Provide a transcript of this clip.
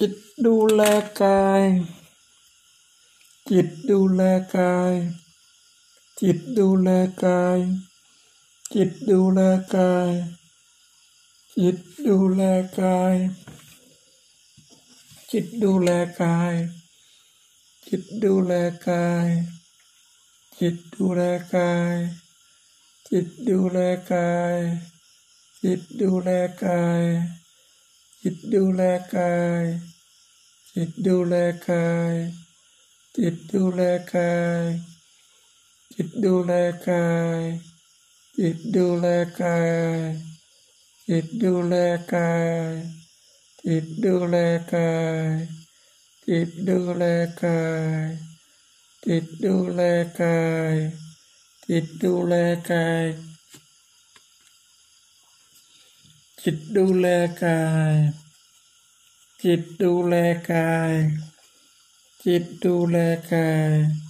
จิตดูแลกาย จิตดูแลกาย จิตดูแลกาย จิตดูแลกาย จิตดูแลกาย จิตดูแลกาย จิตดูแลกาย จิตดูแลกาย จิตดูแลกาย จิตดูแลกาย จิตดูแลกาย จิตดูแลกาย จิตดูแลกาย จิตดูแลกาย จิตดูแลกาย จิตดูแลกาย จิตดูแลกาย จิตดูแลกาย จิตดูแลกาย จิตดูแลกาย จิตดูแลกาย จิตดูแลกาย จิตดูแลกาย